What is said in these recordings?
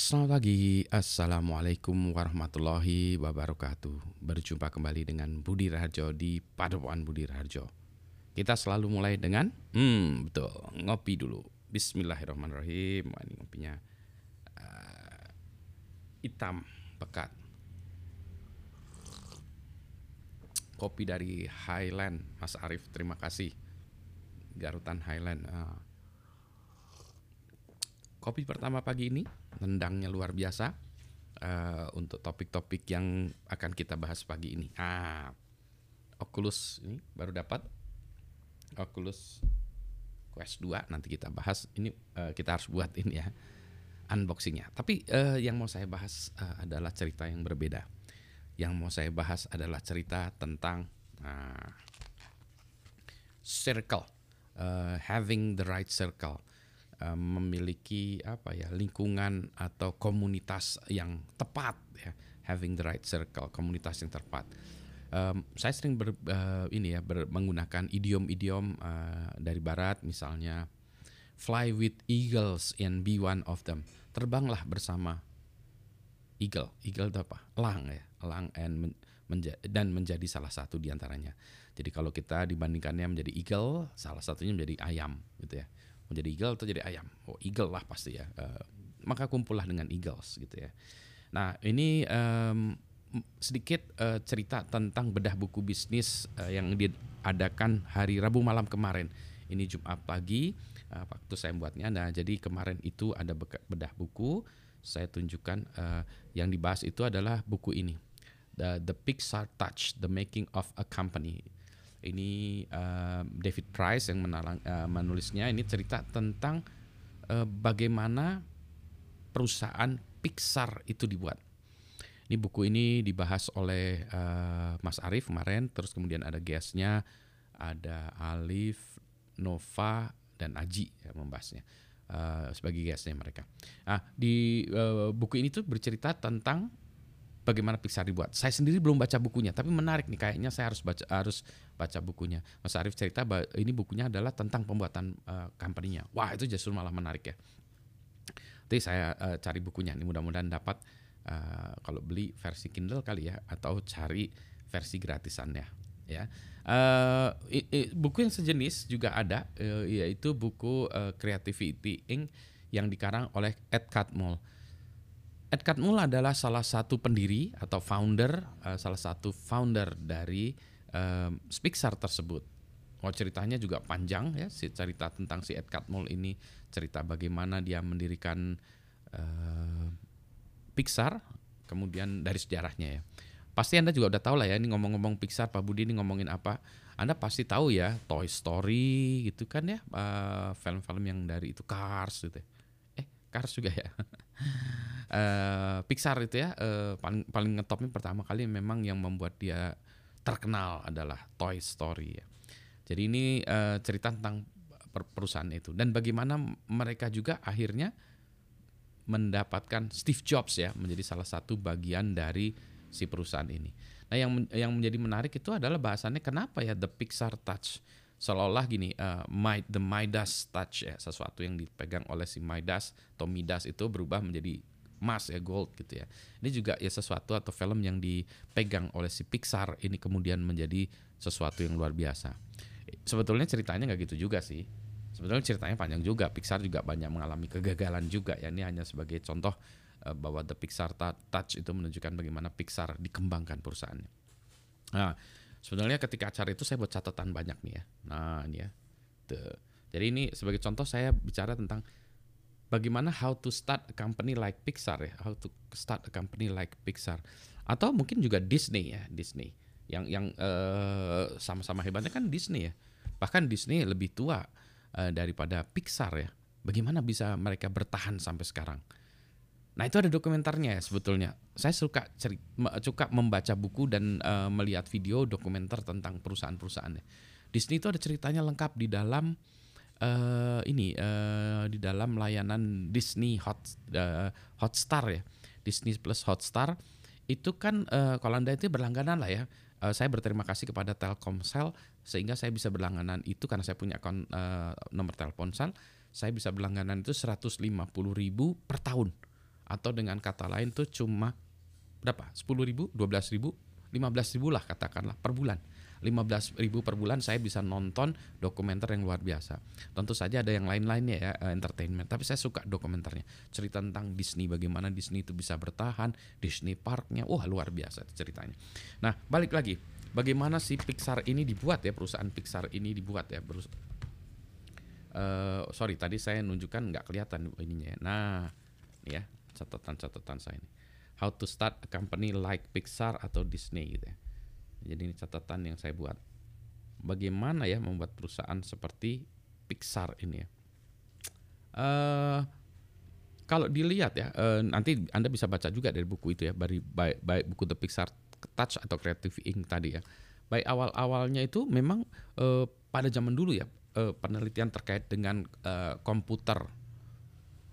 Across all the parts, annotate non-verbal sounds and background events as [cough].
Selamat pagi, Assalamualaikum warahmatullahi wabarakatuh. Berjumpa kembali dengan Budi Raharjo di Padepokan Budi Raharjo. Kita selalu mulai dengan, hmm betul, ngopi dulu. Bismillahirrahmanirrahim. Ini ngopinya uh, hitam, pekat. Kopi dari Highland, Mas Arief, terima kasih. Garutan Highland uh, Kopi pertama pagi ini nendangnya luar biasa uh, untuk topik-topik yang akan kita bahas pagi ini. Ah, Oculus ini baru dapat Oculus Quest 2 nanti kita bahas. Ini uh, kita harus buat ini ya unboxingnya. Tapi uh, yang mau saya bahas uh, adalah cerita yang berbeda. Yang mau saya bahas adalah cerita tentang uh, circle, uh, having the right circle Eh, memiliki apa ya lingkungan atau komunitas yang tepat ya. Having the right circle komunitas yang tepat um, saya sering ber, uh, ini ya ber, menggunakan idiom-idiom uh, dari barat. Misalnya fly with eagles and be one of them. Terbanglah bersama eagle. Eagle itu apa? Elang ya. Elang and men, menja dan menjadi salah satu di antaranya jadi kalau kita dibandingkannya menjadi eagle salah satunya menjadi ayam gitu ya menjadi eagle atau jadi ayam. Oh, eagle lah pasti ya. Uh, maka kumpullah dengan eagles gitu ya. Nah, ini um, sedikit uh, cerita tentang bedah buku bisnis uh, yang diadakan hari Rabu malam kemarin. Ini Jumat pagi uh, waktu saya membuatnya. Nah, jadi kemarin itu ada bedah buku. Saya tunjukkan uh, yang dibahas itu adalah buku ini. The, The Pixar Touch: The Making of a Company ini uh, David Price yang menalang, uh, menulisnya ini cerita tentang uh, bagaimana perusahaan Pixar itu dibuat. Ini buku ini dibahas oleh uh, Mas Arief kemarin, terus kemudian ada guestnya, ada Alif, Nova, dan Aji ya, membahasnya uh, sebagai guestnya mereka. Nah, di uh, buku ini tuh bercerita tentang bagaimana Pixar dibuat. Saya sendiri belum baca bukunya, tapi menarik nih kayaknya saya harus baca harus baca bukunya. Mas Arief cerita ini bukunya adalah tentang pembuatan uh, company-nya. Wah, itu justru malah menarik ya. Nanti saya uh, cari bukunya nih mudah-mudahan dapat uh, kalau beli versi Kindle kali ya atau cari versi gratisannya ya. Uh, i, i, buku yang sejenis juga ada yaitu buku uh, Creativity Inc yang dikarang oleh Ed Catmull. Ed Catmull adalah salah satu pendiri atau founder, uh, salah satu founder dari uh, Pixar tersebut. Oh ceritanya juga panjang ya, si cerita tentang si Ed Catmull ini cerita bagaimana dia mendirikan uh, Pixar, kemudian dari sejarahnya ya. Pasti anda juga udah tahu lah ya, ini ngomong-ngomong Pixar, Pak Budi ini ngomongin apa? Anda pasti tahu ya, Toy Story gitu kan ya, film-film uh, yang dari itu Cars gitu. Ya. Eh, Cars juga ya. uh, [laughs] Pixar itu ya uh, paling paling ngetopnya pertama kali memang yang membuat dia terkenal adalah Toy Story ya. Jadi ini uh, cerita tentang perusahaan itu dan bagaimana mereka juga akhirnya mendapatkan Steve Jobs ya menjadi salah satu bagian dari si perusahaan ini. Nah yang yang menjadi menarik itu adalah bahasannya kenapa ya the Pixar Touch seolah-olah gini uh, the Midas Touch ya sesuatu yang dipegang oleh si Midas atau Midas itu berubah menjadi emas ya gold gitu ya. Ini juga ya sesuatu atau film yang dipegang oleh si Pixar ini kemudian menjadi sesuatu yang luar biasa. Sebetulnya ceritanya nggak gitu juga sih. Sebetulnya ceritanya panjang juga. Pixar juga banyak mengalami kegagalan juga ya. Ini hanya sebagai contoh uh, bahwa The Pixar Touch itu menunjukkan bagaimana Pixar dikembangkan perusahaannya. Nah, sebenarnya ketika acara itu saya buat catatan banyak nih ya. Nah, ini ya. Tuh. Jadi ini sebagai contoh saya bicara tentang bagaimana how to start a company like Pixar ya, how to start a company like Pixar. Atau mungkin juga Disney ya, Disney. Yang yang uh, sama-sama hebatnya kan Disney ya. Bahkan Disney lebih tua uh, daripada Pixar ya. Bagaimana bisa mereka bertahan sampai sekarang? Nah itu ada dokumenternya ya sebetulnya. Saya suka cerita, suka membaca buku dan uh, melihat video dokumenter tentang perusahaan-perusahaannya. Disney itu ada ceritanya lengkap di dalam uh, ini uh, di dalam layanan Disney Hot uh, Hotstar ya. Disney Plus Hotstar. Itu kan uh, kalau anda itu berlangganan lah ya. Uh, saya berterima kasih kepada Telkomsel sehingga saya bisa berlangganan itu karena saya punya akun uh, nomor Telkomsel saya bisa berlangganan itu 150 ribu per tahun atau dengan kata lain tuh cuma berapa? 10 ribu, 12 ribu, 15 ribu lah katakanlah per bulan. 15 ribu per bulan saya bisa nonton dokumenter yang luar biasa. Tentu saja ada yang lain-lainnya ya eh, entertainment, tapi saya suka dokumenternya. Cerita tentang Disney bagaimana Disney itu bisa bertahan, Disney Parknya, wah luar biasa ceritanya. Nah balik lagi, bagaimana si Pixar ini dibuat ya perusahaan Pixar ini dibuat ya berus uh, sorry tadi saya nunjukkan nggak kelihatan ininya. Ya. Nah ya catatan-catatan saya ini. How to start a company like Pixar atau Disney gitu ya. Jadi ini catatan yang saya buat. Bagaimana ya membuat perusahaan seperti Pixar ini ya. Uh, kalau dilihat ya, uh, nanti Anda bisa baca juga dari buku itu ya, dari baik, baik buku The Pixar Touch atau Creative Ink tadi ya. Baik awal-awalnya itu memang uh, pada zaman dulu ya, uh, penelitian terkait dengan uh, komputer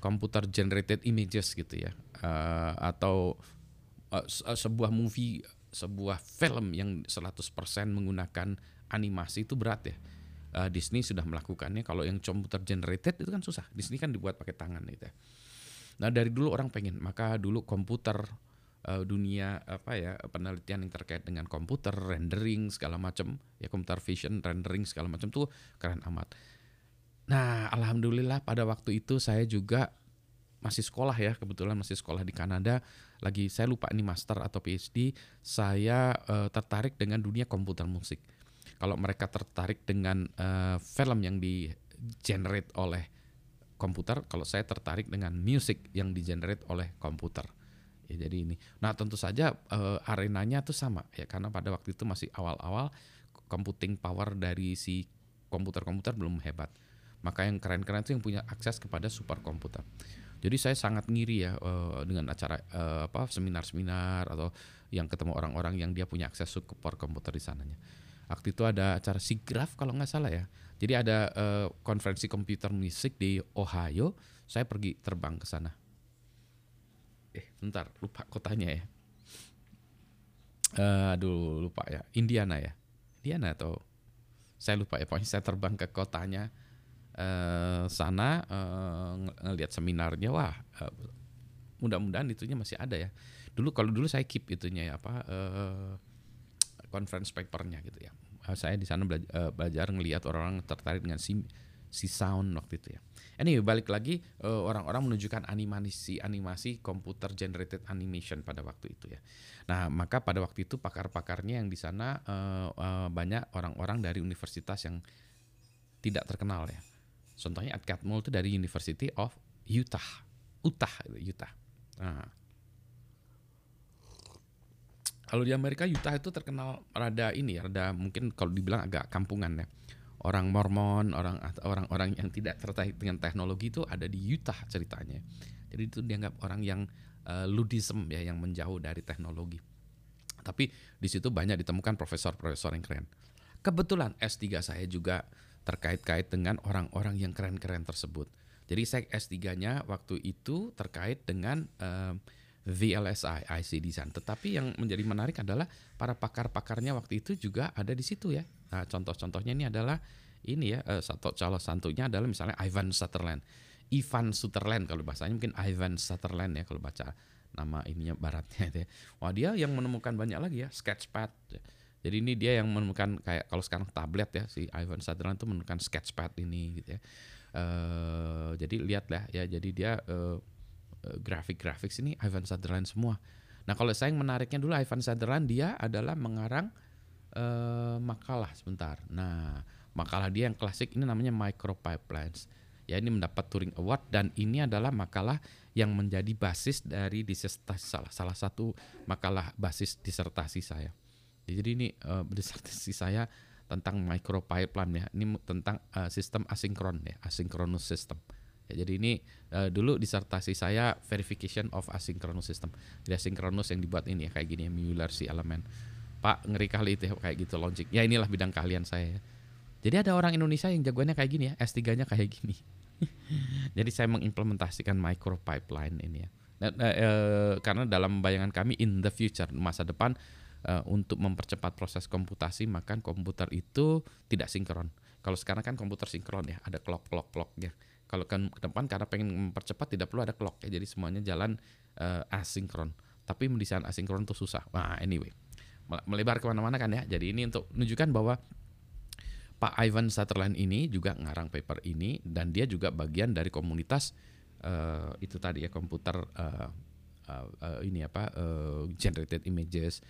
komputer generated images gitu ya uh, atau uh, sebuah movie sebuah film yang 100% menggunakan animasi itu berat ya. Uh, Disney sudah melakukannya. Kalau yang computer generated itu kan susah. Disney kan dibuat pakai tangan gitu. Ya. Nah dari dulu orang pengen, maka dulu komputer uh, dunia apa ya penelitian yang terkait dengan komputer rendering segala macam ya komputer vision rendering segala macam tuh keren amat. Nah alhamdulillah pada waktu itu saya juga masih sekolah ya kebetulan masih sekolah di Kanada. Lagi saya lupa ini master atau PhD saya uh, tertarik dengan dunia komputer musik. Kalau mereka tertarik dengan uh, film yang di generate oleh komputer kalau saya tertarik dengan musik yang di generate oleh komputer. Ya jadi ini. Nah tentu saja uh, arenanya tuh sama ya karena pada waktu itu masih awal-awal computing power dari si komputer-komputer belum hebat maka yang keren-keren itu yang punya akses kepada superkomputer jadi saya sangat ngiri ya uh, dengan acara uh, apa seminar-seminar atau yang ketemu orang-orang yang dia punya akses ke komputer di sananya. Waktu itu ada acara SIGGRAPH kalau nggak salah ya. Jadi ada uh, konferensi komputer musik di Ohio. Saya pergi terbang ke sana. Eh, bentar, lupa kotanya ya. Uh, aduh, lupa ya. Indiana ya. Indiana atau saya lupa ya. Pokoknya saya terbang ke kotanya uh, sana uh, ngelihat seminarnya wah uh, mudah-mudahan itunya masih ada ya dulu kalau dulu saya keep itunya ya apa uh, conference papernya gitu ya uh, saya di sana belajar, uh, belajar ngelihat orang-orang tertarik dengan si si sound waktu itu ya. Anyway balik lagi orang-orang menunjukkan animasi animasi komputer generated animation pada waktu itu ya. Nah maka pada waktu itu pakar-pakarnya yang di sana uh, banyak orang-orang dari universitas yang tidak terkenal ya. Contohnya Ed Catmull itu dari University of Utah, Utah, Utah. Nah. Kalau di Amerika Utah itu terkenal rada ini, rada mungkin kalau dibilang agak kampungan ya. Orang Mormon, orang orang-orang yang tidak tertarik dengan teknologi itu ada di Utah ceritanya. Jadi itu dianggap orang yang uh, ludism ya, yang menjauh dari teknologi. Tapi di situ banyak ditemukan profesor-profesor yang keren. Kebetulan S3 saya juga terkait-kait dengan orang-orang yang keren-keren tersebut. Jadi saya S3-nya waktu itu terkait dengan uh, VLSI, IC Design. Tetapi yang menjadi menarik adalah para pakar-pakarnya waktu itu juga ada di situ ya. Nah, contoh-contohnya ini adalah ini ya, uh, satu calon santunya adalah misalnya Ivan Sutherland. Ivan Sutherland kalau bahasanya mungkin Ivan Sutherland ya kalau baca nama ininya baratnya itu ya. Wah dia yang menemukan banyak lagi ya, sketchpad. Jadi ini dia yang menemukan kayak kalau sekarang tablet ya si Ivan Sutherland itu menemukan sketchpad ini gitu ya. Uh, jadi lihat lah ya, jadi dia uh, grafik-grafik sini Ivan Sutherland semua. Nah kalau saya yang menariknya dulu Ivan Sutherland dia adalah mengarang uh, makalah sebentar. Nah makalah dia yang klasik ini namanya Micro Pipelines. Ya ini mendapat Turing Award dan ini adalah makalah yang menjadi basis dari disertasi salah salah satu makalah basis disertasi saya. Jadi ini uh, disertasi saya tentang micro pipeline ya. Ini tentang uh, sistem asinkron ya, asynchronous system. Ya, jadi ini uh, dulu disertasi saya verification of asynchronous system. Jadi asynchronous yang dibuat ini ya kayak gini ya, Mueller si elemen. Pak ngeri kali itu ya, kayak gitu logic. Ya inilah bidang kalian saya ya. Jadi ada orang Indonesia yang jagoannya kayak gini ya, S3-nya kayak gini. [laughs] Jadi saya mengimplementasikan micro pipeline ini ya. Nah, eh, karena dalam bayangan kami in the future masa depan uh, untuk mempercepat proses komputasi maka komputer itu tidak sinkron. Kalau sekarang kan komputer sinkron ya, ada clock clock clocknya. Kalau kan ke depan karena pengen mempercepat tidak perlu ada clock ya, jadi semuanya jalan uh, asinkron. Tapi mendesain asinkron itu susah. Nah, anyway, melebar ke mana-mana kan ya. Jadi ini untuk menunjukkan bahwa Pak Ivan Sutherland ini juga ngarang paper ini dan dia juga bagian dari komunitas uh, itu tadi ya komputer uh, uh, uh, ini apa uh, generated images Ya.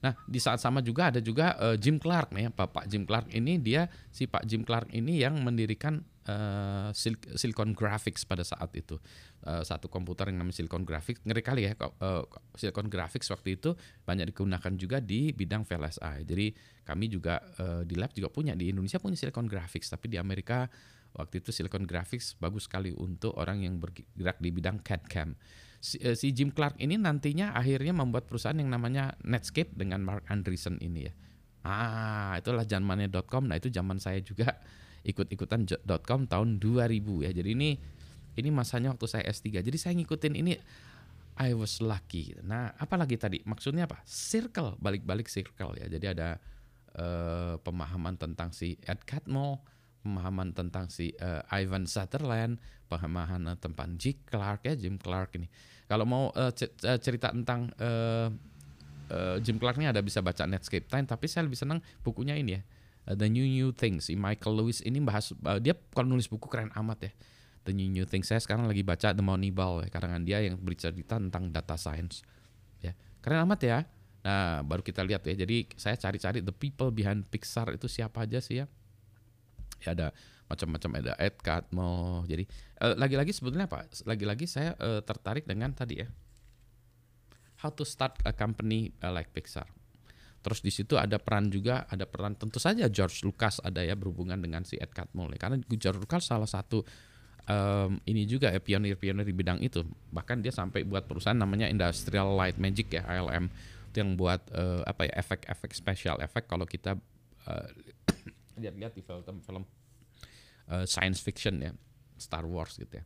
Nah di saat sama juga ada juga uh, Jim Clark nih, Bapak Jim Clark ini dia si Pak Jim Clark ini yang mendirikan uh, Sil Silicon Graphics pada saat itu uh, satu komputer yang namanya Silicon Graphics ngeri kali ya uh, Silicon Graphics waktu itu banyak digunakan juga di bidang VLSI. Jadi kami juga uh, di lab juga punya di Indonesia punya Silicon Graphics tapi di Amerika waktu itu Silicon Graphics bagus sekali untuk orang yang bergerak di bidang CAD CAM si, uh, si Jim Clark ini nantinya akhirnya membuat perusahaan yang namanya Netscape dengan Mark Andreessen ini ya. Ah, itulah zamannya .com. Nah, itu zaman saya juga ikut-ikutan .com tahun 2000 ya. Jadi ini ini masanya waktu saya S3. Jadi saya ngikutin ini I was lucky. Nah, apalagi tadi? Maksudnya apa? Circle, balik-balik circle ya. Jadi ada uh, pemahaman tentang si Ed Catmull, pemahaman tentang si uh, Ivan Sutherland, pemahaman tentang J. Clark ya Jim Clark ini. Kalau mau uh, cerita tentang uh, uh, Jim Clark ini ada bisa baca Netscape Time, tapi saya lebih senang bukunya ini ya. Uh, The New New Things. Si Michael Lewis ini bahas uh, dia kalau nulis buku keren amat ya. The New New Things. Saya sekarang lagi baca The Moneyball ya, karangan dia yang bercerita tentang data science. Ya, keren amat ya. Nah, baru kita lihat ya. Jadi saya cari-cari the people behind Pixar itu siapa aja sih ya ya ada macam-macam ada Ed Catmull. Jadi uh, lagi-lagi sebetulnya apa? Lagi-lagi saya uh, tertarik dengan tadi ya. How to start a company uh, like Pixar. Terus di situ ada peran juga, ada peran tentu saja George Lucas ada ya berhubungan dengan si Ed Catmull. Ya. Karena George Lucas salah satu um, ini juga ya pionir-pionir di bidang itu. Bahkan dia sampai buat perusahaan namanya Industrial Light Magic ya ILM itu yang buat uh, apa ya efek-efek special efek kalau kita uh, lihat-lihat di film-film uh, science fiction ya Star Wars gitu ya.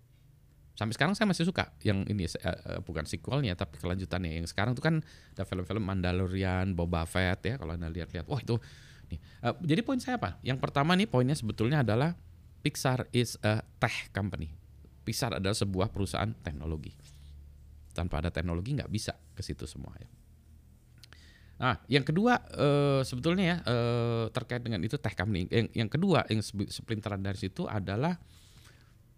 Sampai sekarang saya masih suka yang ini uh, bukan sequelnya tapi kelanjutannya. Yang sekarang itu kan ada film-film Mandalorian, Boba Fett ya kalau anda lihat-lihat. Wah itu nih. Uh, jadi poin saya apa? Yang pertama nih poinnya sebetulnya adalah Pixar is a tech company. Pixar adalah sebuah perusahaan teknologi. Tanpa ada teknologi nggak bisa ke situ semua ya Nah, yang kedua uh, sebetulnya ya uh, terkait dengan itu tech company. Yang, yang kedua yang splinteran dari situ adalah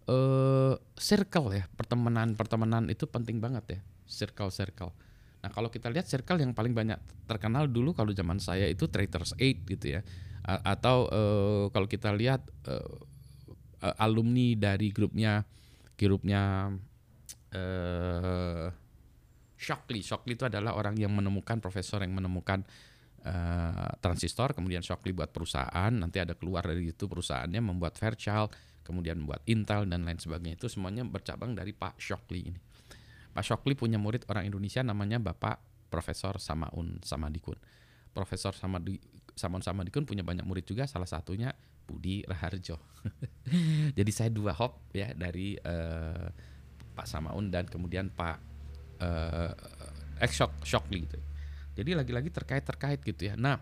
uh, circle ya, pertemanan-pertemanan itu penting banget ya, circle-circle. Nah, kalau kita lihat circle yang paling banyak terkenal dulu kalau zaman saya itu Traitors Eight gitu ya. A atau uh, kalau kita lihat uh, uh, alumni dari grupnya grupnya uh, Shockley. Shockley itu adalah orang yang menemukan profesor yang menemukan uh, transistor, kemudian Shockley buat perusahaan, nanti ada keluar dari itu perusahaannya membuat Fairchild, kemudian membuat Intel dan lain sebagainya. Itu semuanya bercabang dari Pak Shockley ini. Pak Shockley punya murid orang Indonesia namanya Bapak Profesor Samaun Samadikun. Profesor Samadi, Samaun Samadikun punya banyak murid juga, salah satunya Budi Raharjo. [laughs] Jadi saya dua hop ya dari uh, Pak Samaun dan kemudian Pak uh, eh, shock shock gitu. Jadi lagi-lagi terkait terkait gitu ya. Nah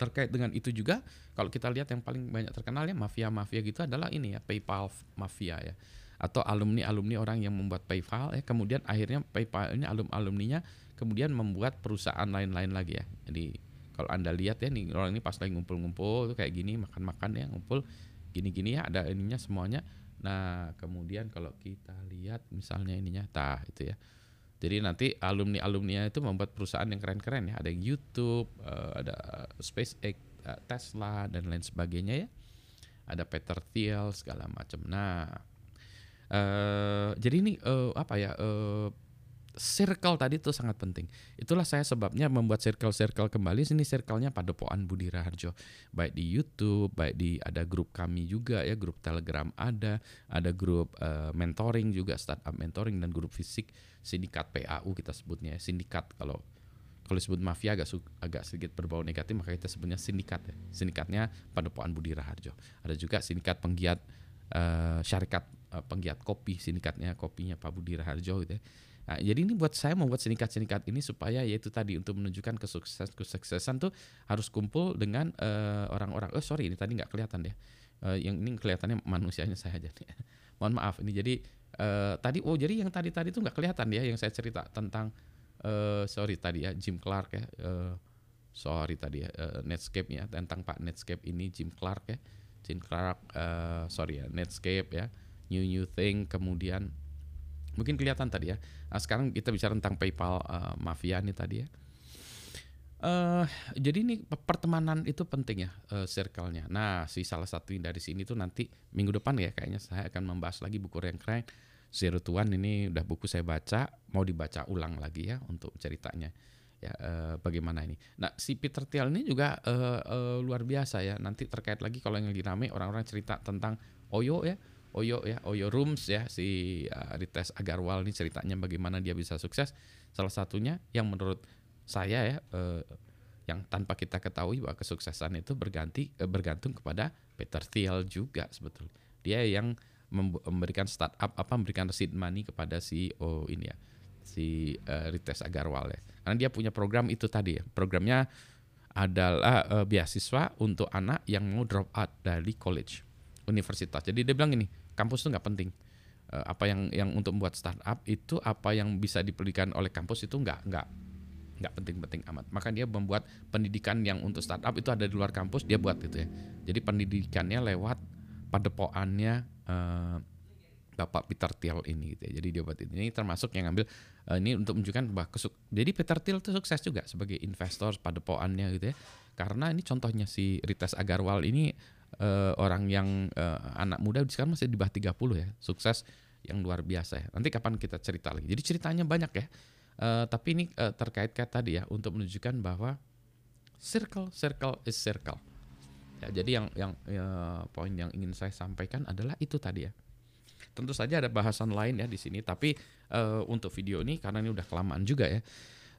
terkait dengan itu juga kalau kita lihat yang paling banyak terkenal ya mafia-mafia gitu adalah ini ya PayPal mafia ya atau alumni-alumni orang yang membuat PayPal ya kemudian akhirnya PayPal ini alum alumninya kemudian membuat perusahaan lain-lain lagi ya. Jadi kalau Anda lihat ya nih orang ini pas lagi ngumpul-ngumpul kayak gini makan-makan ya ngumpul gini-gini ya ada ininya semuanya. Nah, kemudian kalau kita lihat misalnya ininya tah itu ya jadi nanti alumni-alumni itu membuat perusahaan yang keren-keren ya. Ada yang YouTube, uh, ada SpaceX, uh, Tesla dan lain sebagainya ya. Ada Peter Thiel segala macam. Nah, uh, jadi ini uh, apa ya? Uh, circle tadi itu sangat penting. Itulah saya sebabnya membuat circle-circle kembali. Sini circle-nya Padepokan Budi Raharjo. Baik di YouTube, baik di ada grup kami juga ya, grup Telegram ada, ada grup uh, mentoring juga, startup mentoring dan grup fisik sindikat PAU kita sebutnya ya, sindikat kalau kalau disebut mafia agak agak sedikit berbau negatif maka kita sebutnya sindikat ya. Sindikatnya Padepokan Budi Raharjo. Ada juga sindikat penggiat uh, syarikat uh, penggiat kopi, sindikatnya kopinya Pak Budi Raharjo gitu ya Nah, jadi ini buat saya membuat sindikat-sindikat ini supaya yaitu tadi untuk menunjukkan kesuksesan kesuksesan tuh harus kumpul dengan eh, orang-orang. Uh, oh sorry ini tadi nggak kelihatan deh. Uh, yang ini kelihatannya manusianya saya aja. [laughs] Mohon maaf ini jadi Uh, tadi oh jadi yang tadi tadi itu nggak kelihatan ya yang saya cerita tentang uh, sorry tadi ya Jim Clark ya uh, sorry tadi ya uh, Netscape ya tentang Pak Netscape ini Jim Clark ya Jim Clark uh, sorry ya Netscape ya New New Thing kemudian mungkin kelihatan tadi ya nah, sekarang kita bicara tentang PayPal uh, mafia nih tadi ya Uh, jadi ini pertemanan itu penting ya uh, circle-nya. Nah, si salah satu dari sini tuh nanti minggu depan ya kayaknya saya akan membahas lagi buku yang keren Zero to One ini udah buku saya baca, mau dibaca ulang lagi ya untuk ceritanya. Ya uh, bagaimana ini. Nah, si Peter Thiel ini juga uh, uh, luar biasa ya. Nanti terkait lagi kalau yang rame orang-orang cerita tentang Oyo ya. Oyo ya, Oyo Rooms ya si uh, Rites Agarwal ini ceritanya bagaimana dia bisa sukses. Salah satunya yang menurut saya ya eh, yang tanpa kita ketahui bahwa kesuksesan itu berganti eh, bergantung kepada Peter Thiel juga sebetulnya. Dia yang memberikan startup apa memberikan seed money kepada CEO ini ya si uh, Rites Agarwal ya. Karena dia punya program itu tadi ya. Programnya adalah uh, beasiswa untuk anak yang mau drop out dari college, universitas. Jadi dia bilang ini, kampus itu nggak penting. Uh, apa yang yang untuk membuat startup itu apa yang bisa diberikan oleh kampus itu nggak nggak nggak penting-penting amat. Maka dia membuat pendidikan yang untuk startup itu ada di luar kampus dia buat gitu ya. Jadi pendidikannya lewat padepoannya uh, Bapak Peter Thiel ini gitu ya. Jadi dia buat ini. Ini termasuk yang ngambil uh, ini untuk menunjukkan bahwa kesuk. Jadi Peter Thiel itu sukses juga sebagai investor padepoannya gitu ya. Karena ini contohnya si Rites Agarwal ini uh, orang yang uh, anak muda sekarang masih di bawah 30 ya. Sukses yang luar biasa ya. Nanti kapan kita cerita lagi. Jadi ceritanya banyak ya Uh, tapi ini uh, terkait kata tadi ya untuk menunjukkan bahwa circle circle is circle. Ya, jadi yang yang ya, poin yang ingin saya sampaikan adalah itu tadi ya. Tentu saja ada bahasan lain ya di sini, tapi uh, untuk video ini karena ini udah kelamaan juga ya.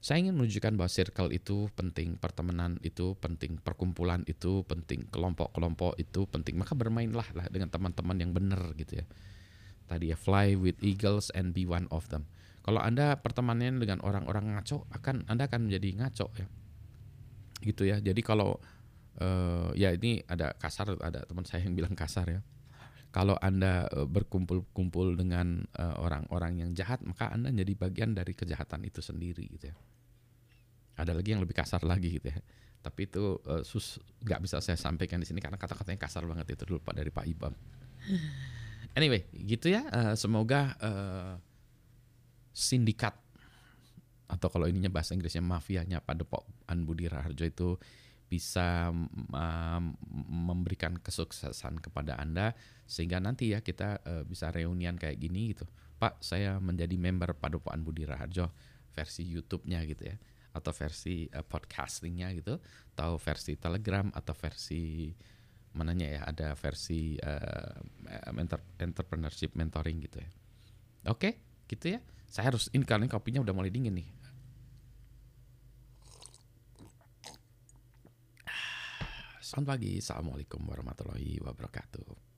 Saya ingin menunjukkan bahwa circle itu penting, pertemanan itu penting, perkumpulan itu penting, kelompok-kelompok itu penting. Maka bermainlah lah dengan teman-teman yang benar gitu ya. Tadi ya fly with eagles and be one of them. Kalau Anda pertemanannya dengan orang-orang ngaco, akan Anda akan menjadi ngaco ya. Gitu ya. Jadi kalau uh, ya ini ada kasar, ada teman saya yang bilang kasar ya. Kalau Anda uh, berkumpul-kumpul dengan uh, orang-orang yang jahat, maka Anda jadi bagian dari kejahatan itu sendiri gitu ya. Ada lagi yang lebih kasar lagi gitu ya. Tapi itu uh, sus nggak bisa saya sampaikan di sini karena kata-katanya kasar banget itu dulu Pak dari Pak Ibam. [laughs] Anyway, gitu ya. Uh, semoga uh, sindikat atau kalau ininya bahasa Inggrisnya mafianya Padepokan Budi Raharjo itu bisa um, memberikan kesuksesan kepada Anda sehingga nanti ya kita uh, bisa reunian kayak gini gitu. Pak, saya menjadi member Padepokan Budi Raharjo versi YouTube-nya gitu ya atau versi uh, podcastingnya gitu atau versi Telegram atau versi mananya ya ada versi uh, entrepreneurship mentoring gitu ya. Oke, gitu ya. Saya harus ini karena kopinya udah mulai dingin nih. Selamat pagi, assalamualaikum warahmatullahi wabarakatuh.